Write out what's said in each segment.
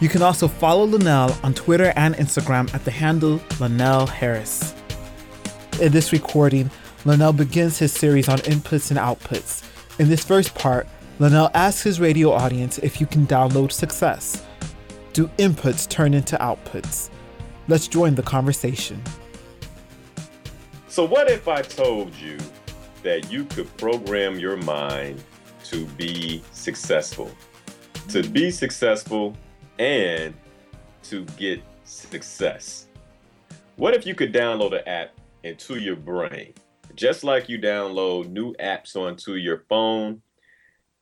You can also follow Linnell on Twitter and Instagram at the handle Linnell Harris. In this recording, Linnell begins his series on inputs and outputs. In this first part, Linnell asks his radio audience if you can download success. Do inputs turn into outputs? Let's join the conversation. So, what if I told you that you could program your mind to be successful? To be successful and to get success. What if you could download an app into your brain, just like you download new apps onto your phone,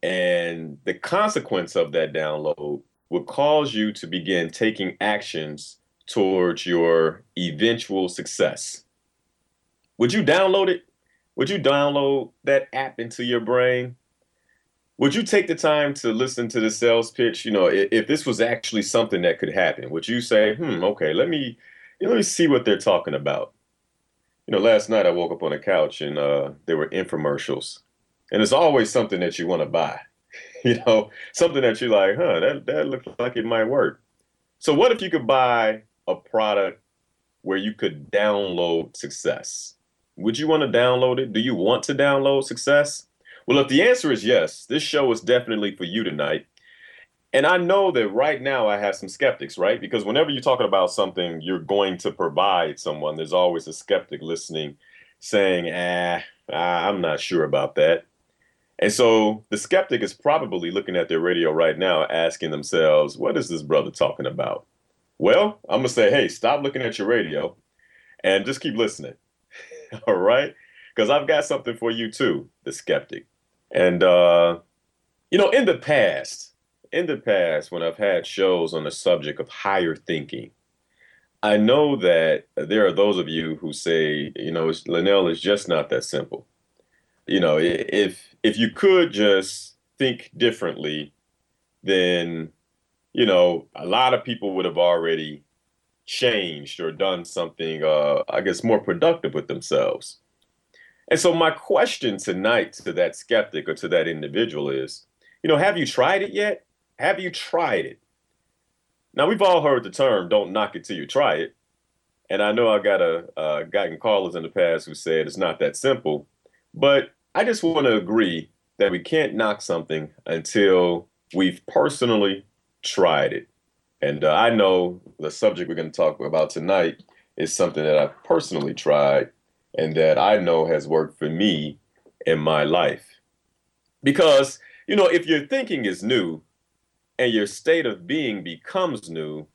and the consequence of that download would cause you to begin taking actions towards your eventual success? Would you download it? Would you download that app into your brain? Would you take the time to listen to the sales pitch? You know, if, if this was actually something that could happen, would you say, "Hmm, okay, let me you know, let me see what they're talking about." You know, last night I woke up on a couch and uh, there were infomercials, and it's always something that you want to buy. You know, something that you're like, "Huh, that that looks like it might work." So, what if you could buy a product where you could download success? Would you want to download it? Do you want to download success? Well, if the answer is yes, this show is definitely for you tonight. And I know that right now I have some skeptics, right? Because whenever you're talking about something you're going to provide someone, there's always a skeptic listening saying, ah, I'm not sure about that. And so the skeptic is probably looking at their radio right now, asking themselves, what is this brother talking about? Well, I'm going to say, hey, stop looking at your radio and just keep listening. All right? Because I've got something for you too, the skeptic. And uh, you know, in the past, in the past, when I've had shows on the subject of higher thinking, I know that there are those of you who say, you know, Linnell is just not that simple. You know, if if you could just think differently, then you know, a lot of people would have already changed or done something, uh, I guess, more productive with themselves. And so my question tonight to that skeptic or to that individual is, you know, have you tried it yet? Have you tried it? Now we've all heard the term "don't knock it till you try it," and I know I got a uh, gotten callers in the past who said it's not that simple, but I just want to agree that we can't knock something until we've personally tried it. And uh, I know the subject we're going to talk about tonight is something that I've personally tried and that I know has worked for me in my life. Because, you know, if your thinking is new and your state of being becomes new,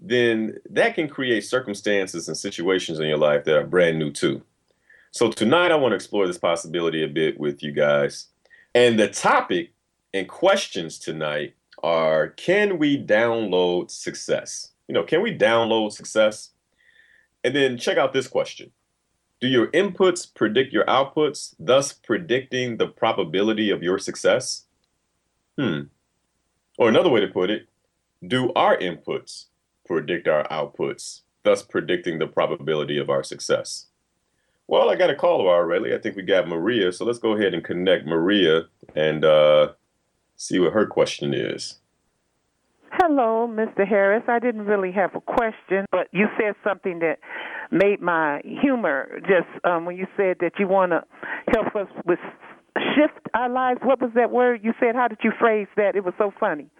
then that can create circumstances and situations in your life that are brand new too. So tonight I want to explore this possibility a bit with you guys. And the topic and questions tonight are can we download success? You know, can we download success? And then check out this question do your inputs predict your outputs, thus predicting the probability of your success? Hmm. Or another way to put it, do our inputs predict our outputs, thus predicting the probability of our success? Well, I got a caller already. I think we got Maria. So let's go ahead and connect Maria and uh, see what her question is. Hello, Mr. Harris. I didn't really have a question, but you said something that made my humor just um, when you said that you want to help us with shift our lives. What was that word you said? How did you phrase that? It was so funny.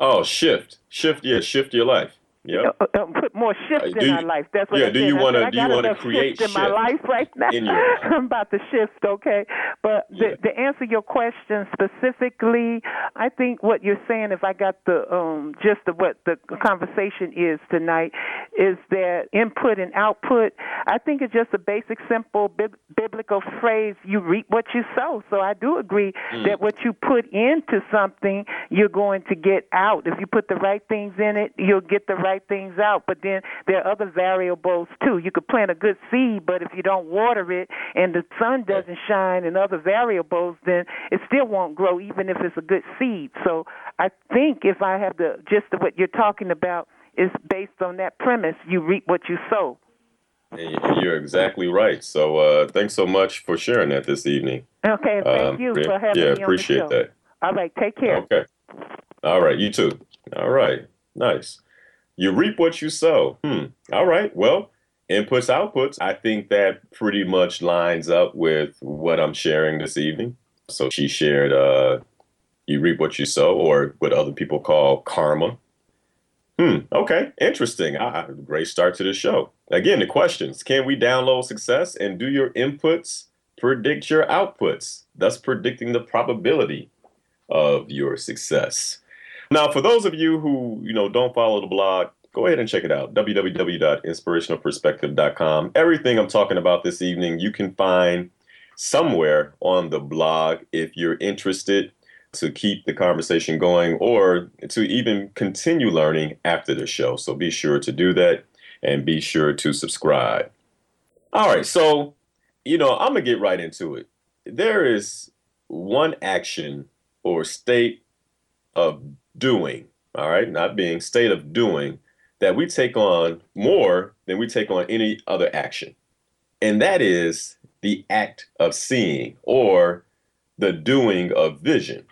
Oh, shift, shift, yeah, shift your life. Yeah. Uh, uh, put more shift uh, in you, our life. That's what yeah. I do you want to? Do you want to create shift in my life right now? Your... I'm about to shift. Okay, but yeah. the, to answer your question specifically, I think what you're saying, if I got the um, gist of what the conversation is tonight, is that input and output. I think it's just a basic, simple bi- biblical phrase: "You reap what you sow." So I do agree mm. that what you put into something, you're going to get out. If you put the right things in it, you'll get the right right things out. But then there are other variables too. You could plant a good seed, but if you don't water it and the sun doesn't shine and other variables, then it still won't grow, even if it's a good seed. So I think if I have the gist of what you're talking about is based on that premise, you reap what you sow. You're exactly right. So uh, thanks so much for sharing that this evening. Okay, thank um, you for having yeah, me appreciate on the show. that. All right, take care. Okay. All right, you too. All right, nice. You reap what you sow. Hmm. All right. Well, inputs, outputs. I think that pretty much lines up with what I'm sharing this evening. So she shared, uh, you reap what you sow, or what other people call karma. Hmm. Okay. Interesting. Great start to the show. Again, the questions: Can we download success, and do your inputs predict your outputs, thus predicting the probability of your success? Now, for those of you who you know don't follow the blog, go ahead and check it out www.inspirationalperspective.com. Everything I'm talking about this evening, you can find somewhere on the blog if you're interested to keep the conversation going or to even continue learning after the show. So be sure to do that and be sure to subscribe. All right, so, you know, I'm going to get right into it. There is one action or state of doing, all right, not being, state of doing that we take on more than we take on any other action. And that is the act of seeing or the doing of vision.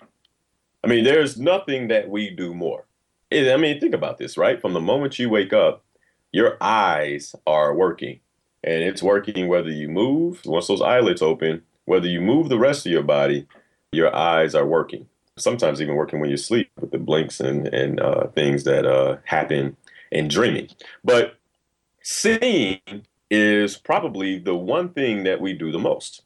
I mean, there's nothing that we do more. I mean, think about this, right? From the moment you wake up, your eyes are working. And it's working whether you move, once those eyelids open, whether you move the rest of your body, your eyes are working. Sometimes even working when you sleep with the blinks and, and uh, things that uh, happen in dreaming. But seeing is probably the one thing that we do the most.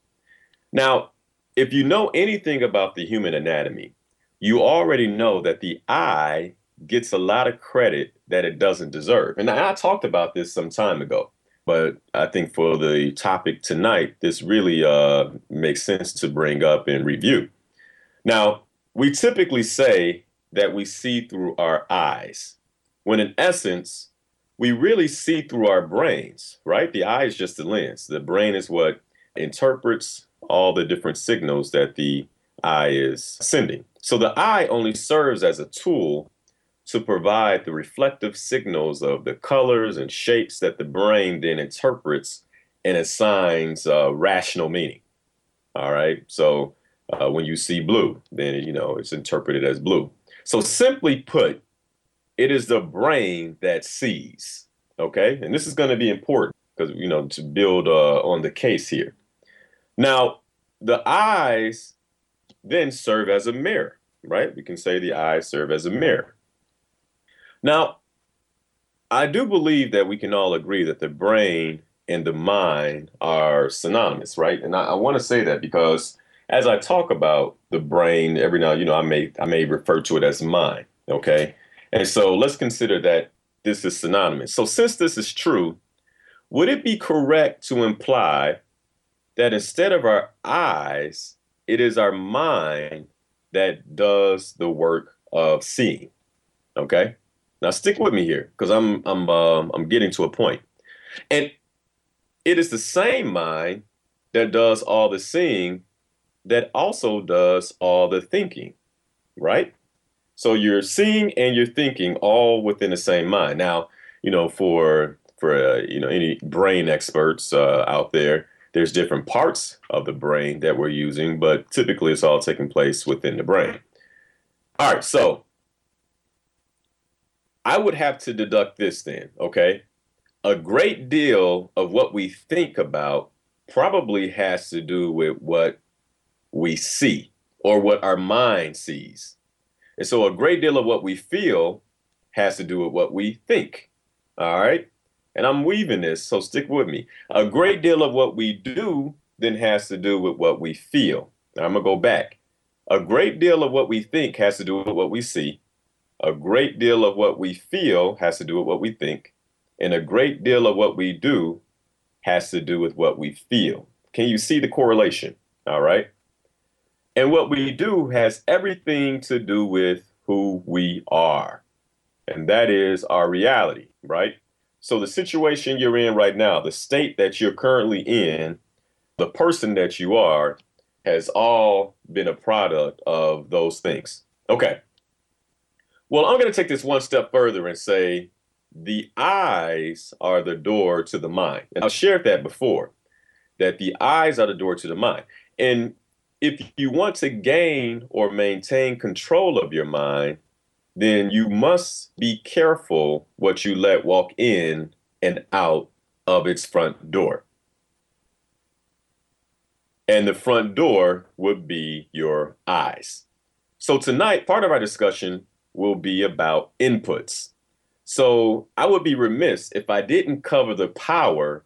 Now, if you know anything about the human anatomy, you already know that the eye gets a lot of credit that it doesn't deserve. And I talked about this some time ago, but I think for the topic tonight, this really uh, makes sense to bring up and review. Now, we typically say that we see through our eyes, when in essence, we really see through our brains, right? The eye is just the lens. The brain is what interprets all the different signals that the eye is sending. So the eye only serves as a tool to provide the reflective signals of the colors and shapes that the brain then interprets and assigns uh, rational meaning. All right. So uh, when you see blue, then you know it's interpreted as blue. So simply put, it is the brain that sees. Okay, and this is going to be important because you know to build uh, on the case here. Now, the eyes then serve as a mirror, right? We can say the eyes serve as a mirror. Now, I do believe that we can all agree that the brain and the mind are synonymous, right? And I, I want to say that because as I talk about the brain, every now you know I may I may refer to it as mind, okay? And so let's consider that this is synonymous. So since this is true, would it be correct to imply that instead of our eyes, it is our mind that does the work of seeing. Okay, now stick with me here because I'm I'm um, I'm getting to a point, and it is the same mind that does all the seeing that also does all the thinking, right? So you're seeing and you're thinking all within the same mind. Now, you know, for for uh, you know any brain experts uh, out there, there's different parts of the brain that we're using, but typically it's all taking place within the brain. All right, so I would have to deduct this then, okay? A great deal of what we think about probably has to do with what we see or what our mind sees. And so a great deal of what we feel has to do with what we think. All right? And I'm weaving this, so stick with me. A great deal of what we do then has to do with what we feel. Now, I'm going to go back. A great deal of what we think has to do with what we see. A great deal of what we feel has to do with what we think. And a great deal of what we do has to do with what we feel. Can you see the correlation? All right. And what we do has everything to do with who we are. and that is our reality, right? So the situation you're in right now, the state that you're currently in, the person that you are, has all been a product of those things. Okay. Well, I'm going to take this one step further and say the eyes are the door to the mind. And I've shared that before, that the eyes are the door to the mind. And if you want to gain or maintain control of your mind, then you must be careful what you let walk in and out of its front door. And the front door would be your eyes. So, tonight, part of our discussion will be about inputs. So, I would be remiss if I didn't cover the power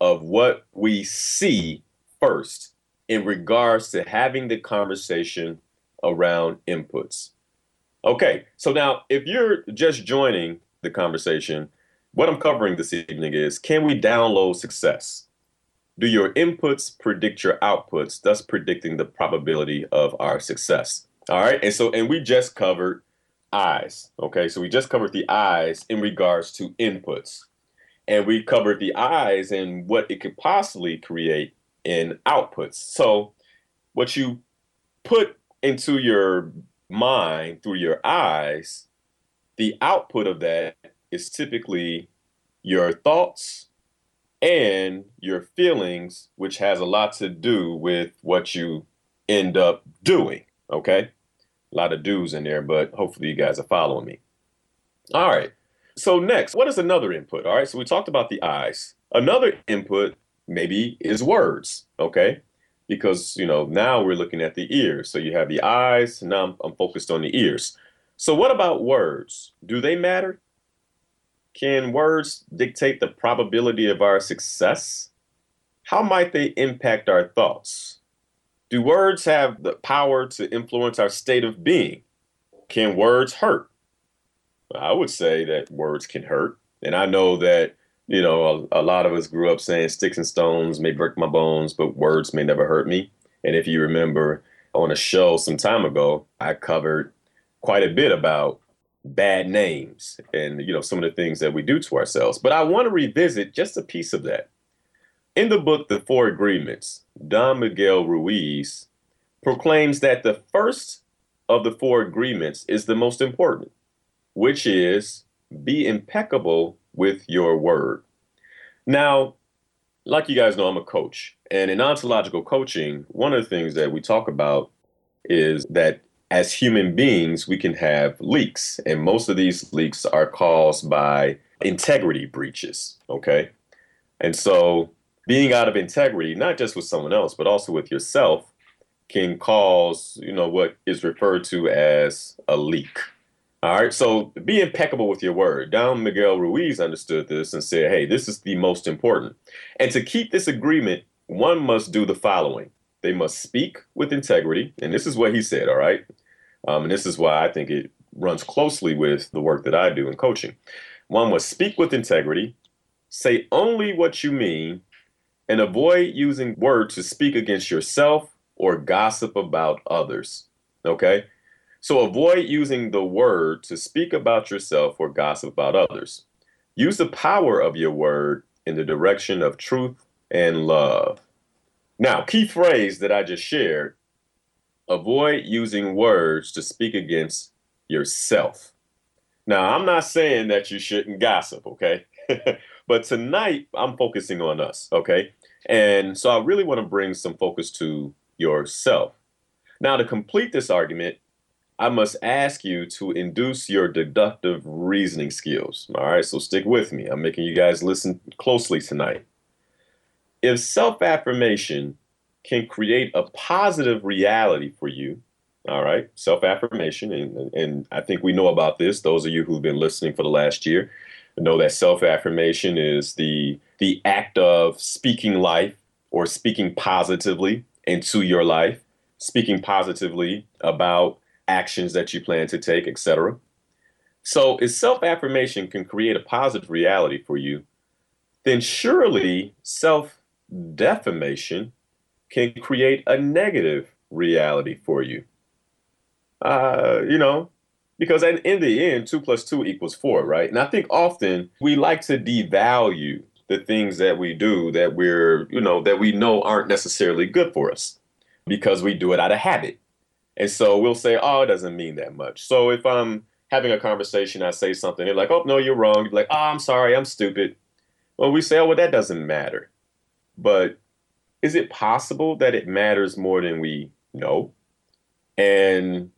of what we see first in regards to having the conversation around inputs. Okay, so now if you're just joining the conversation, what I'm covering this evening is can we download success? Do your inputs predict your outputs, thus predicting the probability of our success? All right, and so, and we just covered eyes. Okay, so we just covered the eyes in regards to inputs, and we covered the eyes and what it could possibly create in outputs. So, what you put into your mind through your eyes, the output of that is typically your thoughts and your feelings, which has a lot to do with what you end up doing. Okay. A lot of do's in there, but hopefully you guys are following me. All right. So, next, what is another input? All right. So, we talked about the eyes. Another input maybe is words. Okay because you know now we're looking at the ears. So you have the eyes. Now I'm, I'm focused on the ears. So what about words? Do they matter? Can words dictate the probability of our success? How might they impact our thoughts? Do words have the power to influence our state of being? Can words hurt? I would say that words can hurt. And I know that you know, a, a, lot of us grew up saying sticks and stones may break my bones, but words may never hurt me. And if you remember on a show some time ago, I covered quite a bit about bad names and, you know, some of the things that we do to ourselves. But I want to revisit just a piece of that. In the book, The Four Agreements, Don Miguel Ruiz proclaims that the first of the four agreements is the most important, which is be impeccable with your word. Now, like you guys know, I'm a coach. And in ontological coaching, one of the things that we talk about is that as human beings, we can have leaks. And most of these leaks are caused by integrity breaches. Okay. And so being out of integrity, not just with someone else, but also with yourself, can cause, you know, what is referred to as a leak. All right, so be impeccable with your word. Don Miguel Ruiz understood this and said, hey, this is the most important. And to keep this agreement, one must do the following they must speak with integrity. And this is what he said, all right? Um, and this is why I think it runs closely with the work that I do in coaching. One must speak with integrity, say only what you mean, and avoid using words to speak against yourself or gossip about others. Okay? So avoid using the word to speak about yourself or gossip about others. Use the power of your word in the direction of truth and love. Now, key phrase that I just shared avoid using words to speak against yourself. Now, I'm not saying that you shouldn't gossip, okay? but tonight I'm focusing on us, okay? And so I really want to bring some focus to yourself. Now, to complete this argument, I must ask you to induce your deductive reasoning skills. All right, so stick with me. I'm making you guys listen closely tonight. If self affirmation can create a positive reality for you, all right, self affirmation, and, and I think we know about this. Those of you who've been listening for the last year know that self affirmation is the, the act of speaking life or speaking positively into your life, speaking positively about actions that you plan to take, etc. So, if self affirmation can create a positive reality for you, then surely self defamation can create a negative reality for you. Uh, you know, Because in, in the end, two plus two equals four, right? And I think often we like to devalue the things that we do that we're, you know, that we know aren't necessarily good for us because we do it out of habit. And so we'll say, oh, it doesn't mean that much. So if I'm having a conversation, I say something, they're like, oh, no, you're wrong. You're like, oh, I'm sorry, I'm stupid. Well, we say, oh, well, that doesn't matter. But is it possible that it matters more than we know? And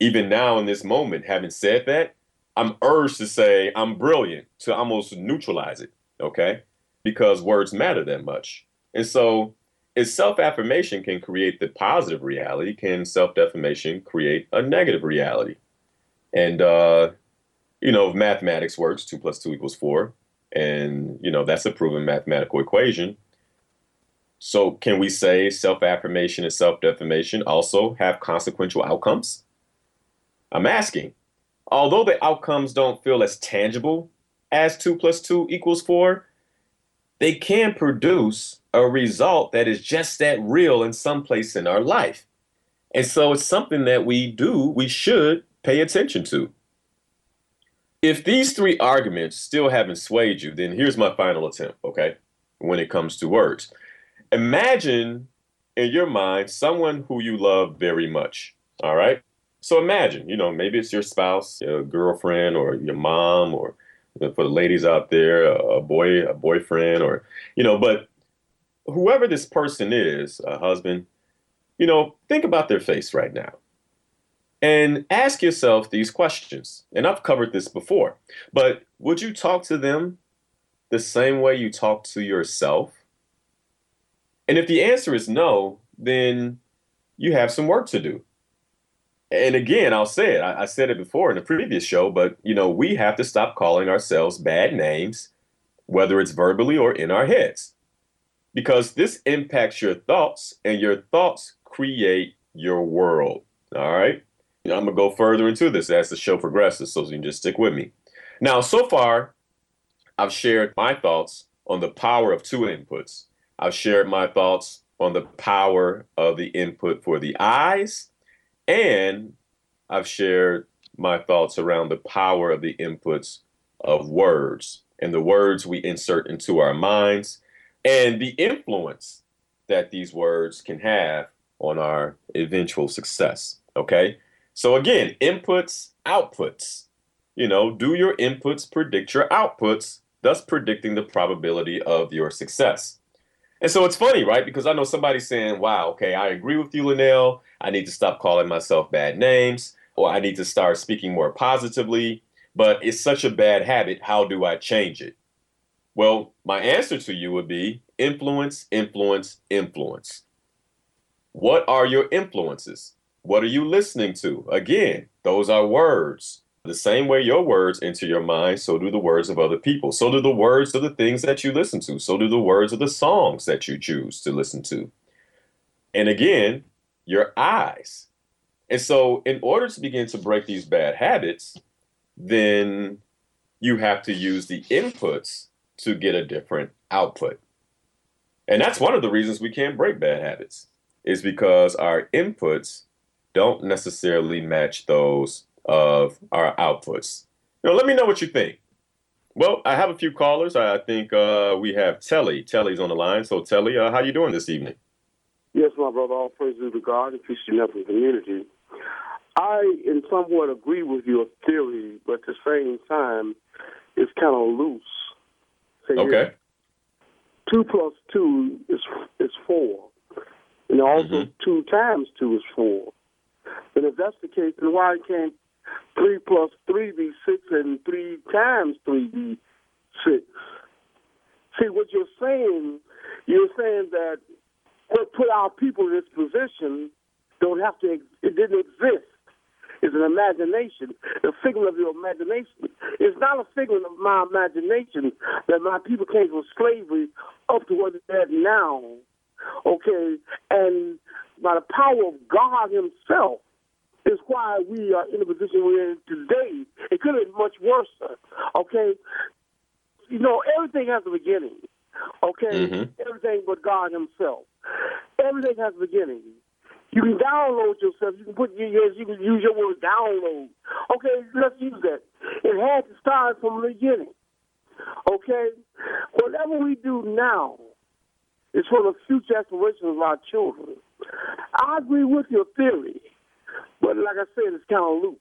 even now in this moment, having said that, I'm urged to say I'm brilliant to almost neutralize it, okay? Because words matter that much. And so if self-affirmation can create the positive reality, can self-defamation create a negative reality? And uh, you know, mathematics works, two plus two equals four, and you know, that's a proven mathematical equation. So can we say self-affirmation and self-defamation also have consequential outcomes? I'm asking. Although the outcomes don't feel as tangible as 2 plus 2 equals 4, they can produce a result that is just that real in some place in our life. And so it's something that we do, we should pay attention to. If these three arguments still haven't swayed you, then here's my final attempt, okay? When it comes to words. Imagine in your mind someone who you love very much, all right? So imagine, you know, maybe it's your spouse, your girlfriend, or your mom, or for the ladies out there, a boy, a boyfriend, or you know, but whoever this person is, a husband, you know, think about their face right now. And ask yourself these questions. And I've covered this before, but would you talk to them the same way you talk to yourself? And if the answer is no, then you have some work to do and again, I'll say it. I, I, said it before in the previous show, but you know, we have to stop calling ourselves bad names, whether it's verbally or in our heads, because this impacts your thoughts, and your thoughts create your world. All right. I'm gonna go further into this as the show progresses, so you can just stick with me. Now, so far, I've shared my thoughts on the power of two inputs. I've shared my thoughts on the power of the input for the eyes and I've shared my thoughts around the power of the inputs of words and the words we insert into our minds and the influence that these words can have on our eventual success. Okay. So again, inputs, outputs. You know, do your inputs predict your outputs, thus predicting the probability of your success? And so it's funny, right? Because I know somebody's saying, wow, okay, I agree with you, Linnell. I need to stop calling myself bad names, or I need to start speaking more positively. But it's such a bad habit. How do I change it? Well, my answer to you would be influence, influence, influence. What are your influences? What are you listening to? Again, those are words. The same way your words enter your mind, so do the words of other people. So do the words of the things that you listen to. So do the words of the songs that you choose to listen to. And again, your eyes. And so, in order to begin to break these bad habits, then you have to use the inputs to get a different output. And that's one of the reasons we can't break bad habits, is because our inputs don't necessarily match those of our outputs. You know, let me know what you think. Well, I have a few callers. I think uh, we have Telly. Telly's on the line. So, Telly, uh, how you doing this evening? Yes, my brother. All praise to God and peace to the community. I, in somewhat, agree with your theory, but at the same time, it's kind of loose. Say okay. Two plus two is is four, and also mm-hmm. two times two is four. And if that's the case, then why can't three plus three be six, and three times three be six. See what you're saying? You're saying that what put our people in this position don't have to. It didn't exist. It's an imagination, a figment of your imagination. It's not a figment of my imagination that my people came from slavery up to what they're at now. Okay, and by the power of God Himself, is why we are in the position we're in today. It could have been much worse. Okay, you know everything has a beginning. Okay, mm-hmm. everything but God Himself. Everything has a beginning. You can download yourself. You can put your yes, you can use your word download. Okay, let's use that. It had to start from the beginning. Okay? Whatever we do now is for the future aspirations of our children. I agree with your theory, but like I said, it's kind of loose.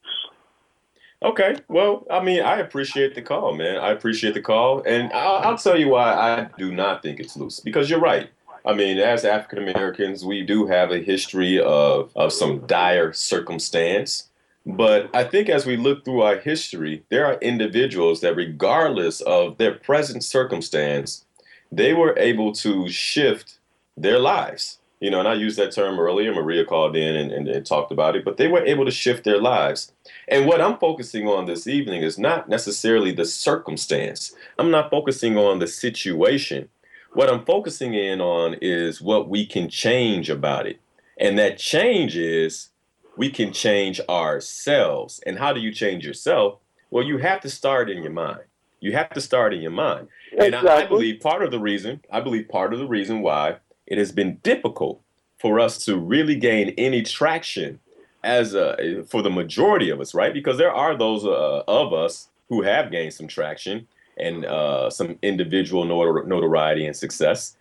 Okay. Well, I mean, I appreciate the call, man. I appreciate the call. And I'll, I'll tell you why I do not think it's loose. Because you're right. I mean, as African Americans, we do have a history of, of some dire circumstance. But I think as we look through our history, there are individuals that, regardless of their present circumstance, they were able to shift their lives. You know, and I used that term earlier. Maria called in and, and, and talked about it, but they were able to shift their lives. And what I'm focusing on this evening is not necessarily the circumstance. I'm not focusing on the situation. What I'm focusing in on is what we can change about it. And that change is we can change ourselves. And how do you change yourself? Well, you have to start in your mind. You have to start in your mind. And I, I believe part of the reason, I believe part of the reason why it has been difficult for us to really gain any traction as a, for the majority of us, right? Because there are those uh, of us who have gained some traction and uh, some individual notor- notoriety and success.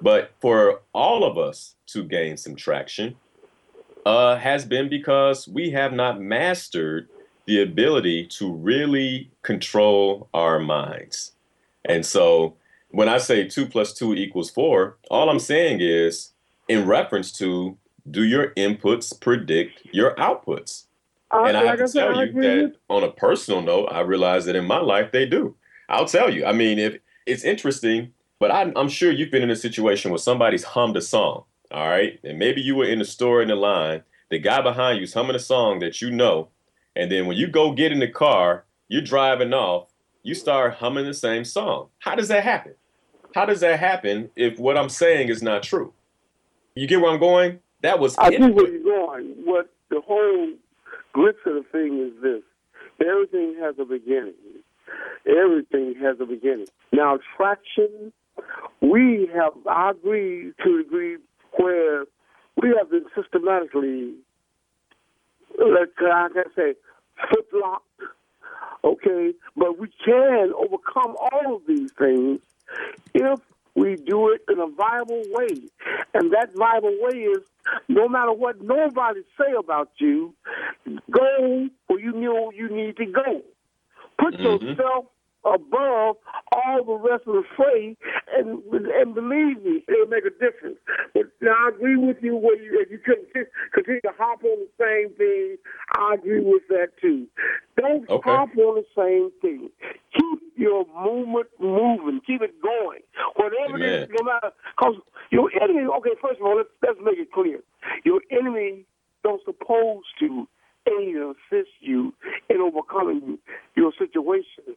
But for all of us to gain some traction uh, has been because we have not mastered the ability to really control our minds. And so when I say two plus two equals four, all I'm saying is in reference to do your inputs predict your outputs? Uh, and I have to tell you that on a personal note, I realize that in my life they do. I'll tell you. I mean, if it's interesting, but I, I'm sure you've been in a situation where somebody's hummed a song, all right, and maybe you were in the store in the line. The guy behind you's humming a song that you know, and then when you go get in the car, you're driving off, you start humming the same song. How does that happen? How does that happen if what I'm saying is not true? You get where I'm going? That was. I see where you're going. What the whole glitz of the thing is this: everything has a beginning. Everything has a beginning. Now, traction, we have, I agree to a degree where we have been systematically, like I can say, footlocked, okay? But we can overcome all of these things if we do it in a viable way. And that viable way is no matter what nobody say about you, go where you know you need to go. Put mm-hmm. yourself above all the rest of the fray, and and believe me, it'll make a difference. But now, I agree with you where you you continue, continue to hop on the same thing. I agree with that too. Don't okay. hop on the same thing. Keep your movement moving. Keep it going. Whatever Amen. it is, no matter because your enemy. Okay, first of all, let's let's make it clear. Your enemy don't supposed to aid and assist you in overcoming your situation.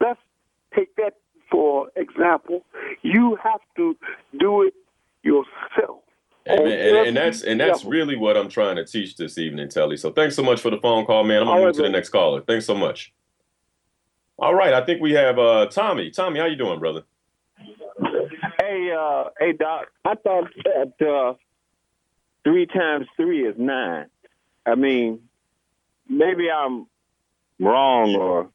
Let's take that for example. You have to do it yourself. Amen. And, and, that's and that's really what I'm trying to teach this evening, Telly. So thanks so much for the phone call, man. I'm gonna move right, to the next caller. Thanks so much. All right, I think we have uh, Tommy. Tommy, how you doing, brother? Hey, uh, hey, Doc. I thought that uh, three times three is nine. I mean, maybe I'm wrong or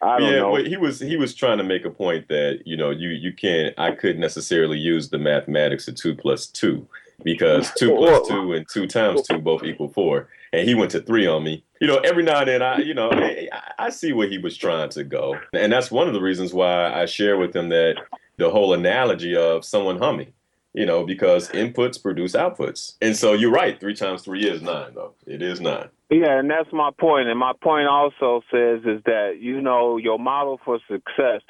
I don't yeah, know. he was he was trying to make a point that you know you you can't I couldn't necessarily use the mathematics of two plus two because two plus two and two times two both equal four, and he went to three on me. You know, every now and then I you know I, I see where he was trying to go, and that's one of the reasons why I share with him that the whole analogy of someone humming you know, because inputs produce outputs. And so you're right, three times three is nine, though. It is nine. Yeah, and that's my point. And my point also says is that, you know, your model for success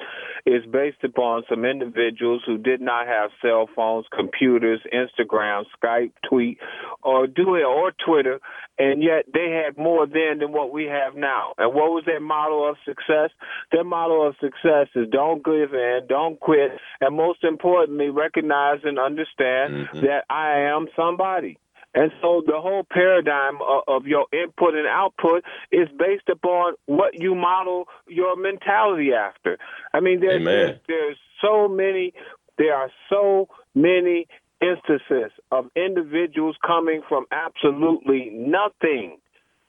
is based upon some individuals who did not have cell phones, computers, Instagram, Skype, tweet, or do it, or Twitter, and yet they had more then than what we have now. And what was their model of success? Their model of success is don't give in, don't quit, and most importantly, recognize and understand mm-hmm. that I am somebody. And so the whole paradigm of, of, your input and output is based upon what you model your mentality after. I mean, there's, there's, there's so many, there are so many instances of individuals coming from absolutely nothing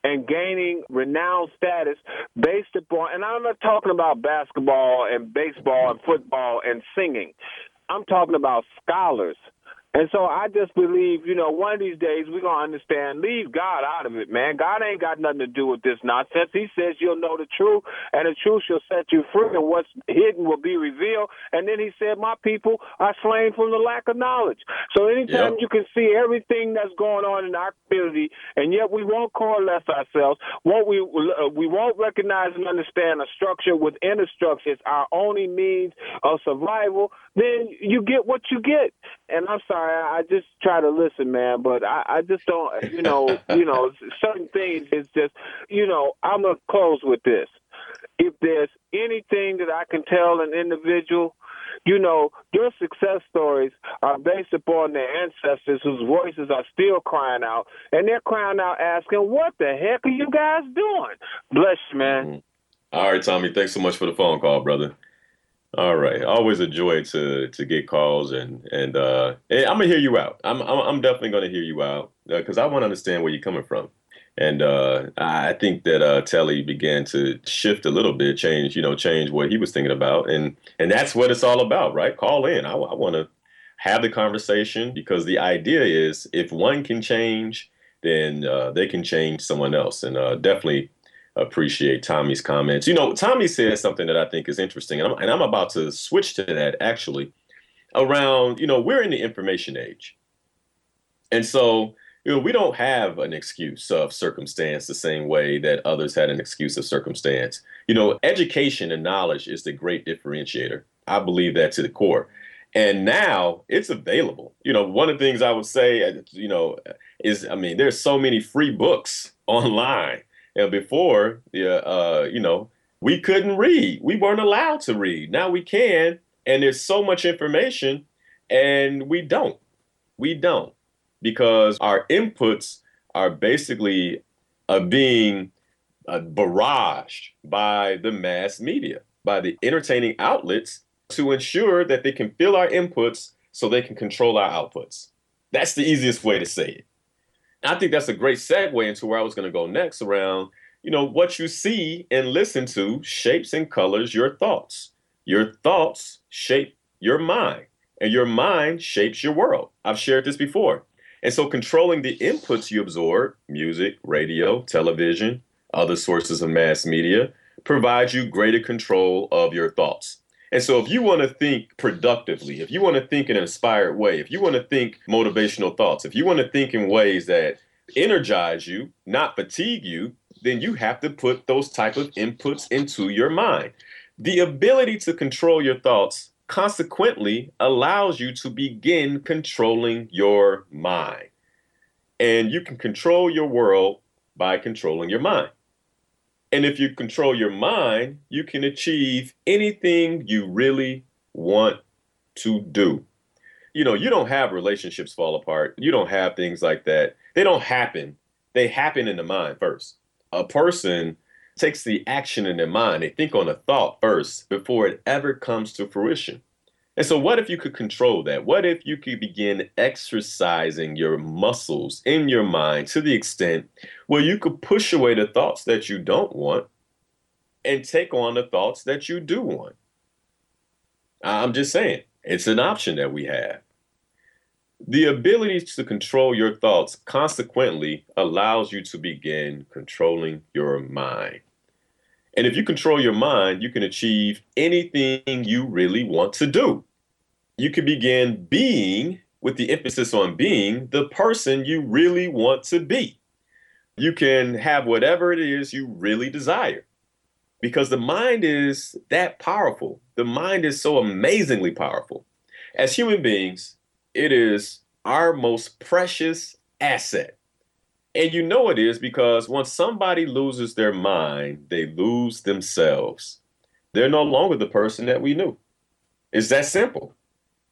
and gaining renowned status based upon, and I'm not talking about basketball and baseball and football and singing. I'm talking about scholars and so I just believe, you know, one of these days we're going to understand, leave God out of it, man. God ain't got nothing to do with this nonsense. He says you'll know the truth, and the truth shall set you free, and what's hidden will be revealed. And then he said, My people are slain from the lack of knowledge. So anytime yep. you can see everything that's going on in our community, and yet we won't coalesce ourselves, won't we, uh, we won't recognize and understand a structure within a structure is our only means of survival, then you get what you get. And I'm sorry. I just try to listen, man, but I, I just don't, you know, you know, certain things is just, you know, I'm gonna close with this. If there's anything that I can tell an individual, you know, your success stories are based upon their ancestors whose voices are still crying out, and they're crying out asking, "What the heck are you guys doing?" Bless you, man. Mm-hmm. All right, Tommy. Thanks so much for the phone call, brother. All right, always a joy to to get calls and and uh, I'm gonna hear you out. I'm I'm, I'm definitely gonna hear you out because uh, I want to understand where you're coming from. And uh, I think that uh, Telly began to shift a little bit, change you know, change what he was thinking about, and and that's what it's all about, right? Call in. I, I want to have the conversation because the idea is if one can change, then uh, they can change someone else, and uh, definitely appreciate Tommy's comments. You know, Tommy says something that I think is interesting, and I'm, and I'm about to switch to that actually around, you know, we're in the information age. And so, you know, we don't have an excuse of circumstance the same way that others had an excuse of circumstance. You know, education and knowledge is the great differentiator. I believe that to the core. And now it's available. You know, one of the things I would say, uh, you know, is I mean, there's so many free books online and before, yeah, uh, you know, we couldn't read. We weren't allowed to read. Now we can, and there's so much information, and we don't. We don't because our inputs are basically uh, being uh, barraged by the mass media, by the entertaining outlets to ensure that they can fill our inputs so they can control our outputs. That's the easiest way to say it. I think that's a great segue into where I was going to go next around, you know, what you see and listen to shapes and colors your thoughts. Your thoughts shape your mind, and your mind shapes your world. I've shared this before. And so controlling the inputs you absorb, music, radio, television, other sources of mass media, provides you greater control of your thoughts. And so, if you want to think productively, if you want to think in an inspired way, if you want to think motivational thoughts, if you want to think in ways that energize you, not fatigue you, then you have to put those type of inputs into your mind. The ability to control your thoughts consequently allows you to begin controlling your mind. And you can control your world by controlling your mind. And if you control your mind, you can achieve anything you really want to do. You know, you don't have relationships fall apart. You don't have things like that. They don't happen. They happen in the mind first. A person takes the action in their mind. They think on a thought first before it ever comes to fruition. And so, what if you could control that? What if you could begin exercising your muscles in your mind to the extent where you could push away the thoughts that you don't want and take on the thoughts that you do want? I'm just saying, it's an option that we have. The ability to control your thoughts consequently allows you to begin controlling your mind. And if you control your mind, you can achieve anything you really want to do you can begin being, with the emphasis on being, the person you really want to be. You can have whatever it is you really desire because the mind is that powerful. The mind is so amazingly powerful. As human beings, it is our most precious asset. And you know it is because once somebody loses their mind, they lose themselves. They're no longer the person that we knew. It's that simple.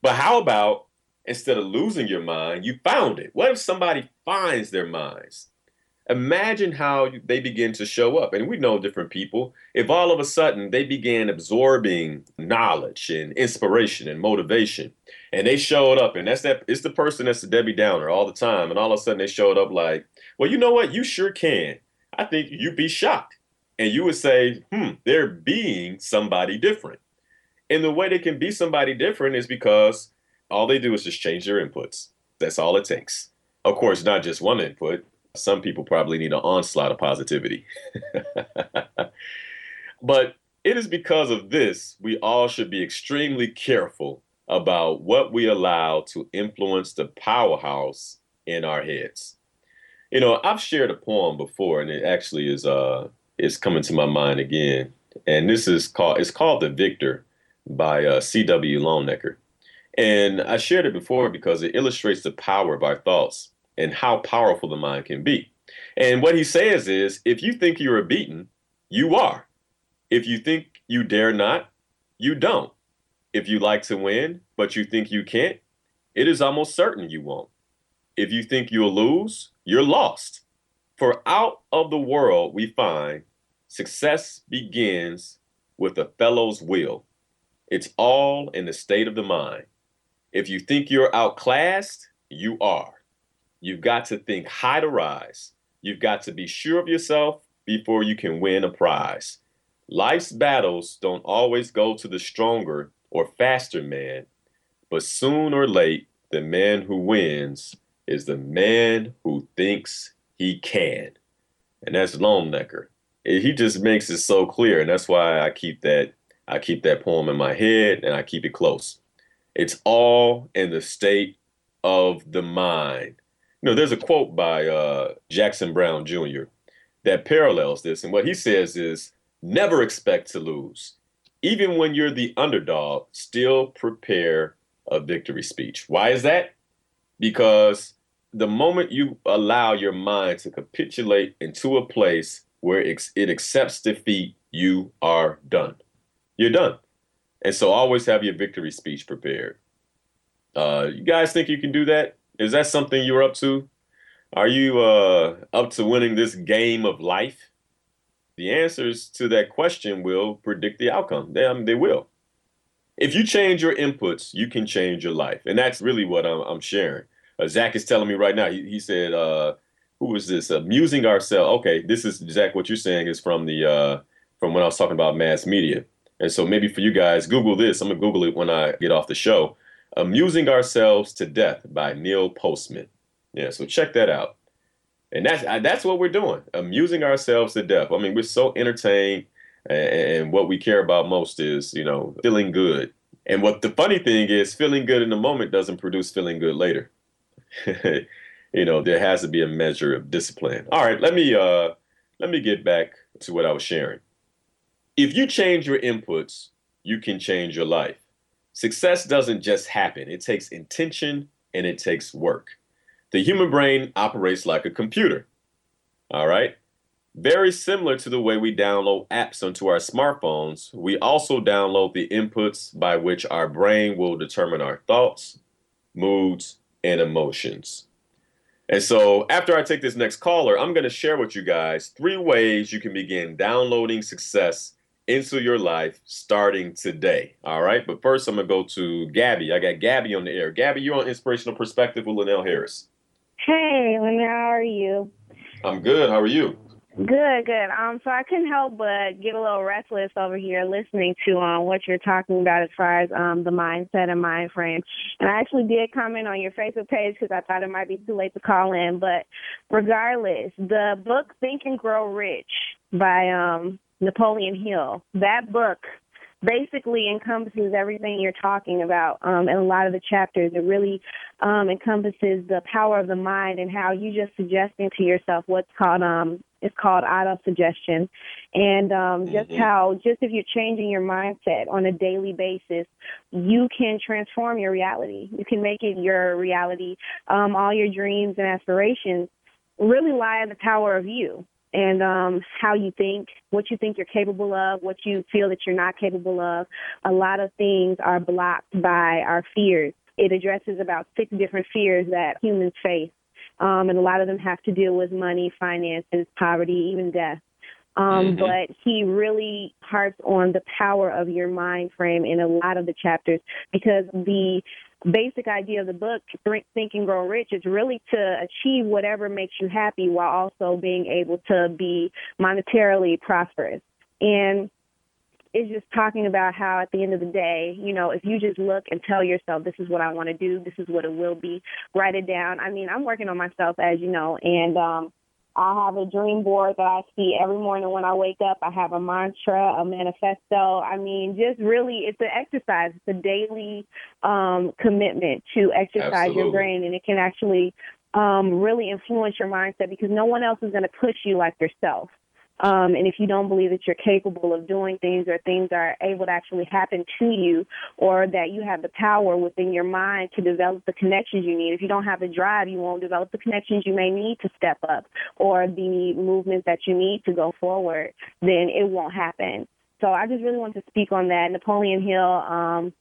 But how about instead of losing your mind, you found it? What if somebody finds their minds? Imagine how they begin to show up. And we know different people. If all of a sudden they began absorbing knowledge and inspiration and motivation, and they showed up, and that's that, it's the person that's the Debbie Downer all the time. And all of a sudden they showed up like, well, you know what? You sure can. I think you'd be shocked. And you would say, hmm, they're being somebody different. And the way they can be somebody different is because all they do is just change their inputs. That's all it takes. Of course, not just one input. Some people probably need an onslaught of positivity. but it is because of this we all should be extremely careful about what we allow to influence the powerhouse in our heads. You know, I've shared a poem before, and it actually is uh is coming to my mind again. And this is called it's called The Victor by uh, C.W. Longenecker. And I shared it before because it illustrates the power of our thoughts and how powerful the mind can be. And what he says is if you think you are beaten, you are. If you think you dare not, you don't. If you like to win, but you think you can't, it is almost certain you won't. If you think you'll lose, you're lost. For out of the world we find success begins with a fellow's will. It's all in the state of the mind. If you think you're outclassed, you are. You've got to think high to rise. You've got to be sure of yourself before you can win a prize. Life's battles don't always go to the stronger or faster man, but soon or late, the man who wins is the man who thinks he can. And that's Longenecker. He just makes it so clear, and that's why I keep that I keep that poem in my head and I keep it close. It's all in the state of the mind. You know, there's a quote by uh, Jackson Brown Jr. that parallels this. And what he says is never expect to lose. Even when you're the underdog, still prepare a victory speech. Why is that? Because the moment you allow your mind to capitulate into a place where it accepts defeat, you are done. You're done. And so always have your victory speech prepared. Uh, you guys think you can do that? Is that something you're up to? Are you uh, up to winning this game of life? The answers to that question will predict the outcome. They, um, they will. If you change your inputs, you can change your life. And that's really what I'm, I'm sharing. Uh, Zach is telling me right now, he, he said, uh, who was this? Amusing ourselves. Okay, this is Zach, what you're saying is from the uh, from when I was talking about mass media. And so maybe for you guys, Google this. I'm to Google it when I get off the show. Amusing Ourselves to Death by Neil Postman. Yeah, so check that out. And that's that's what we're doing, amusing ourselves to death. I mean, we're so entertained, and what we care about most is, you know, feeling good. And what the funny thing is, feeling good in the moment doesn't produce feeling good later. you know, there has to be a measure of discipline. All right, let me uh, let me get back to what I was sharing. If you change your inputs, you can change your life. Success doesn't just happen, it takes intention and it takes work. The human brain operates like a computer. All right? Very similar to the way we download apps onto our smartphones, we also download the inputs by which our brain will determine our thoughts, moods, and emotions. And so, after I take this next caller, I'm going to share with you guys three ways you can begin downloading success into your life starting today. All right. But first, I'm going to go to Gabby. I got Gabby on the air. Gabby, you're on Inspirational Perspective with Linnell Harris. Hey, Linnell, how are you? I'm good. How are you? Good, good. Um, so I couldn't help but get a little restless over here listening to um what you're talking about as far as um the mindset and mind frame. And I actually did comment on your Facebook page because I thought it might be too late to call in. But regardless, the book Think and Grow Rich by um Napoleon Hill. That book basically encompasses everything you're talking about um, in a lot of the chapters. It really um, encompasses the power of the mind and how you just suggesting to yourself what's called um, it's called auto suggestion, and um, just mm-hmm. how just if you're changing your mindset on a daily basis, you can transform your reality. You can make it your reality. Um, all your dreams and aspirations really lie in the power of you and um, how you think, what you think you're capable of, what you feel that you're not capable of. A lot of things are blocked by our fears. It addresses about six different fears that humans face. Um, and a lot of them have to deal with money, finances, poverty, even death. Um, mm-hmm. But he really harps on the power of your mind frame in a lot of the chapters because the basic idea of the book, Think and Grow Rich, is really to achieve whatever makes you happy while also being able to be monetarily prosperous. And it's just talking about how at the end of the day, you know, if you just look and tell yourself, this is what I want to do, this is what it will be, write it down. I mean, I'm working on myself, as you know, and um, I have a dream board that I see every morning when I wake up. I have a mantra, a manifesto. I mean, just really, it's an exercise. It's a daily um, commitment to exercise Absolutely. your brain, and it can actually um, really influence your mindset because no one else is going to push you like yourself. Um, and if you don't believe that you're capable of doing things or things are able to actually happen to you or that you have the power within your mind to develop the connections you need, if you don't have the drive, you won't develop the connections you may need to step up or the movement that you need to go forward, then it won't happen. So I just really want to speak on that. Napoleon Hill, um,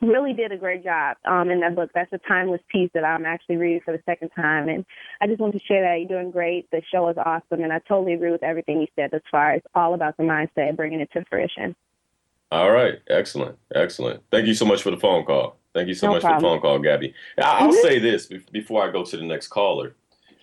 really did a great job um, in that book. That's a timeless piece that I'm actually reading for the second time. And I just want to share that you're doing great. The show is awesome. And I totally agree with everything you said as far as all about the mindset, and bringing it to fruition. All right. Excellent. Excellent. Thank you so much for the phone call. Thank you so no much problem. for the phone call, Gabby. I'll mm-hmm. say this before I go to the next caller.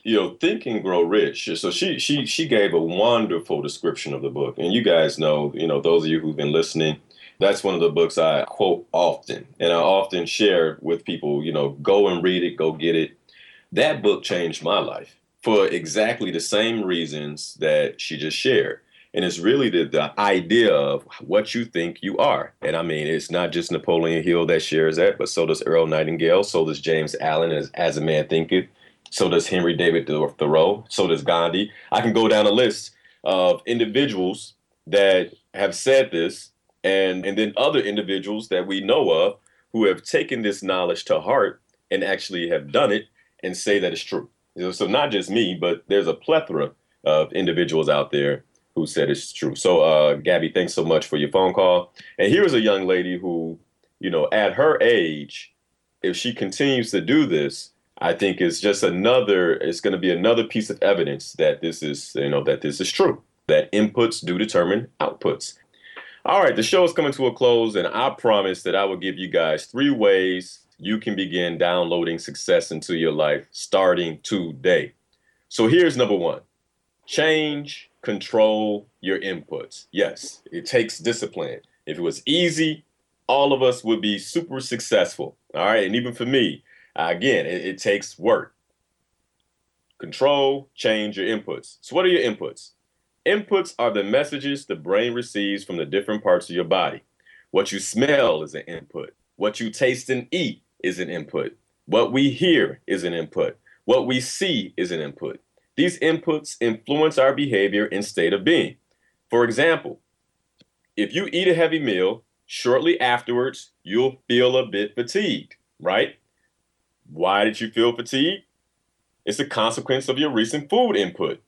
You know, Think and Grow Rich. So she she she gave a wonderful description of the book, and you guys know, you know, those of you who've been listening, that's one of the books I quote often, and I often share with people. You know, go and read it, go get it. That book changed my life for exactly the same reasons that she just shared. And it's really the, the idea of what you think you are. And I mean, it's not just Napoleon Hill that shares that, but so does Earl Nightingale, so does James Allen as, as a Man Thinketh, so does Henry David Thoreau, so does Gandhi. I can go down a list of individuals that have said this and and then other individuals that we know of who have taken this knowledge to heart and actually have done it and say that it's true. So not just me, but there's a plethora of individuals out there who said it's true. So uh, Gabby, thanks so much for your phone call. And here's a young lady who, you know, at her age, if she continues to do this, I think is just another. It's going to be another piece of evidence that this is, you know, that this is true. That inputs do determine outputs. All right, the show is coming to a close, and I promise that I will give you guys three ways you can begin downloading success into your life starting today. So here's number one change, control your inputs. Yes, it takes discipline. If it was easy, all of us would be super successful. All right, and even for me, again, it, it takes work. Control, change your inputs. So, what are your inputs? Inputs are the messages the brain receives from the different parts of your body. What you smell is an input. What you taste and eat is an input. What we hear is an input. What we see is an input. These inputs influence our behavior and state of being. For example, if you eat a heavy meal, shortly afterwards, you'll feel a bit fatigued, right? Why did you feel fatigued? It's a consequence of your recent food input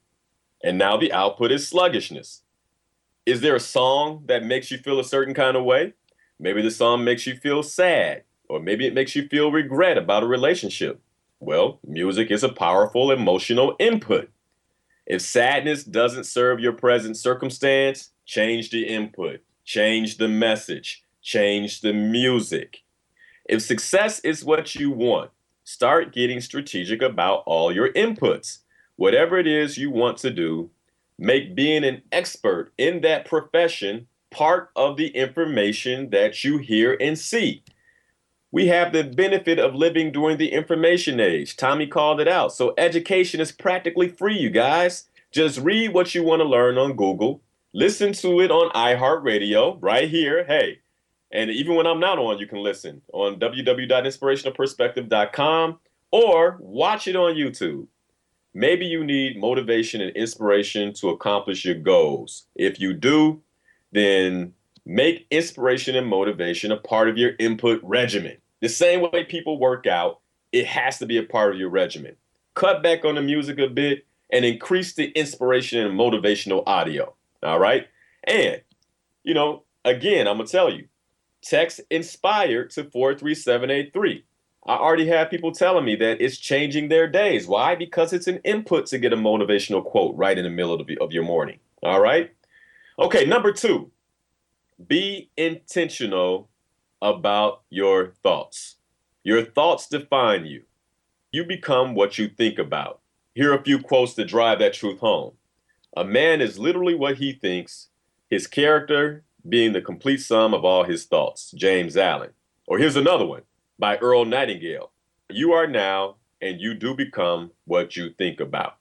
and now the output is sluggishness. Is there a song that makes you feel a certain kind of way? Maybe the song makes you feel sad, or maybe it makes you feel regret about a relationship. Well, music is a powerful emotional input. If sadness doesn't serve your present circumstance, change the input, change the message, change the music. If success is what you want, start getting strategic about all your inputs whatever it is you want to do, make being an expert in that profession part of the information that you hear and see. We have the benefit of living during the information age. Tommy called it out. So education is practically free, you guys. Just read what you want to learn on Google, listen to it on iHeartRadio right here. Hey, and even when I'm not on, you can listen on www.inspirationalperspective.com or watch it on YouTube. Maybe you need motivation and inspiration to accomplish your goals. If you do, then make inspiration and motivation a part of your input regimen. The same way people work out, it has to be a part of your regimen. Cut back on the music a bit and increase the inspiration and motivational audio. All right? And, you know, again, I'm going to tell you text inspired to 43783. I already have people telling me that it's changing their days. Why? Because it's an input to get a motivational quote right in the middle of, of your morning. All right. Okay, number two, be intentional about your thoughts. Your thoughts define you. You become what you think about. Here are a few quotes to drive that truth home. A man is literally what he thinks, his character being the complete sum of all his thoughts. James Allen. Or here's another one by Earl Nightingale. You are now and you do become what you think about.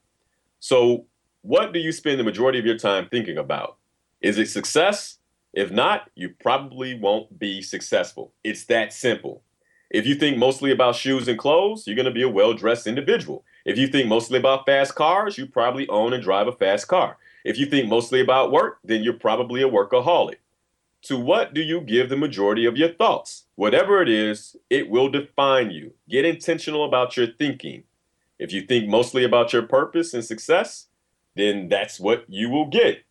So, what do you spend the majority of your time thinking about? Is it success? If not, you probably won't be successful. It's that simple. If you think mostly about shoes and clothes, you're going to be a well dressed individual. If you think mostly about fast cars, you probably own and drive a fast car. If you think mostly about work, then you're probably a workaholic. To what do you give the majority of your thoughts? Whatever it is, it will define you. Get intentional about your thinking. If you think mostly about your purpose and success, then that's what you will get.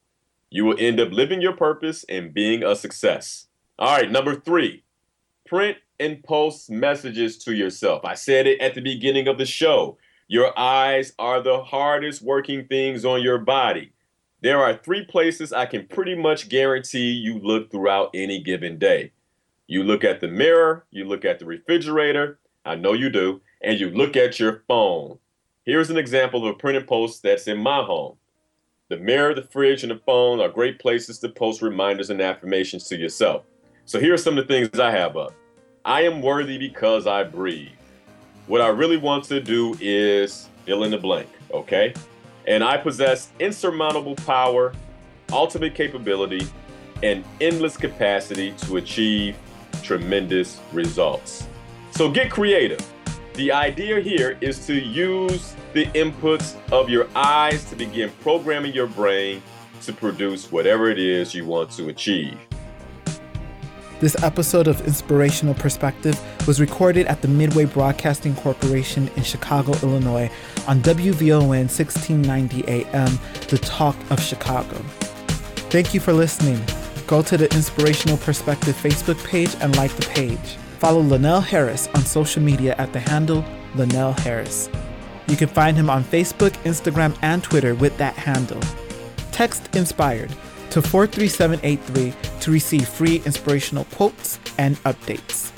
You will end up living your purpose and being a success. All right, number three, print and post messages to yourself. I said it at the beginning of the show. Your eyes are the hardest working things on your body. There are three places I can pretty much guarantee you look throughout any given day. You look at the mirror, you look at the refrigerator, I know you do, and you look at your phone. Here's an example of a printed post that's in my home. The mirror, the fridge, and the phone are great places to post reminders and affirmations to yourself. So here are some of the things I have up. I am worthy because I breathe. What I really want to do is fill in the blank, okay? And I possess insurmountable power, ultimate capability, and endless capacity to achieve tremendous results. So get creative. The idea here is to use the inputs of your eyes to begin programming your brain to produce whatever it is you want to achieve. This episode of Inspirational Perspective was recorded at the Midway Broadcasting Corporation in Chicago, Illinois on WVON 1690 AM, The Talk of Chicago. Thank you for listening. Go to the Inspirational Perspective Facebook page and like the page. Follow Linnell Harris on social media at the handle Linnell Harris. You can find him on Facebook, Instagram, and Twitter with that handle. Text Inspired to 43783 to receive free inspirational quotes and updates.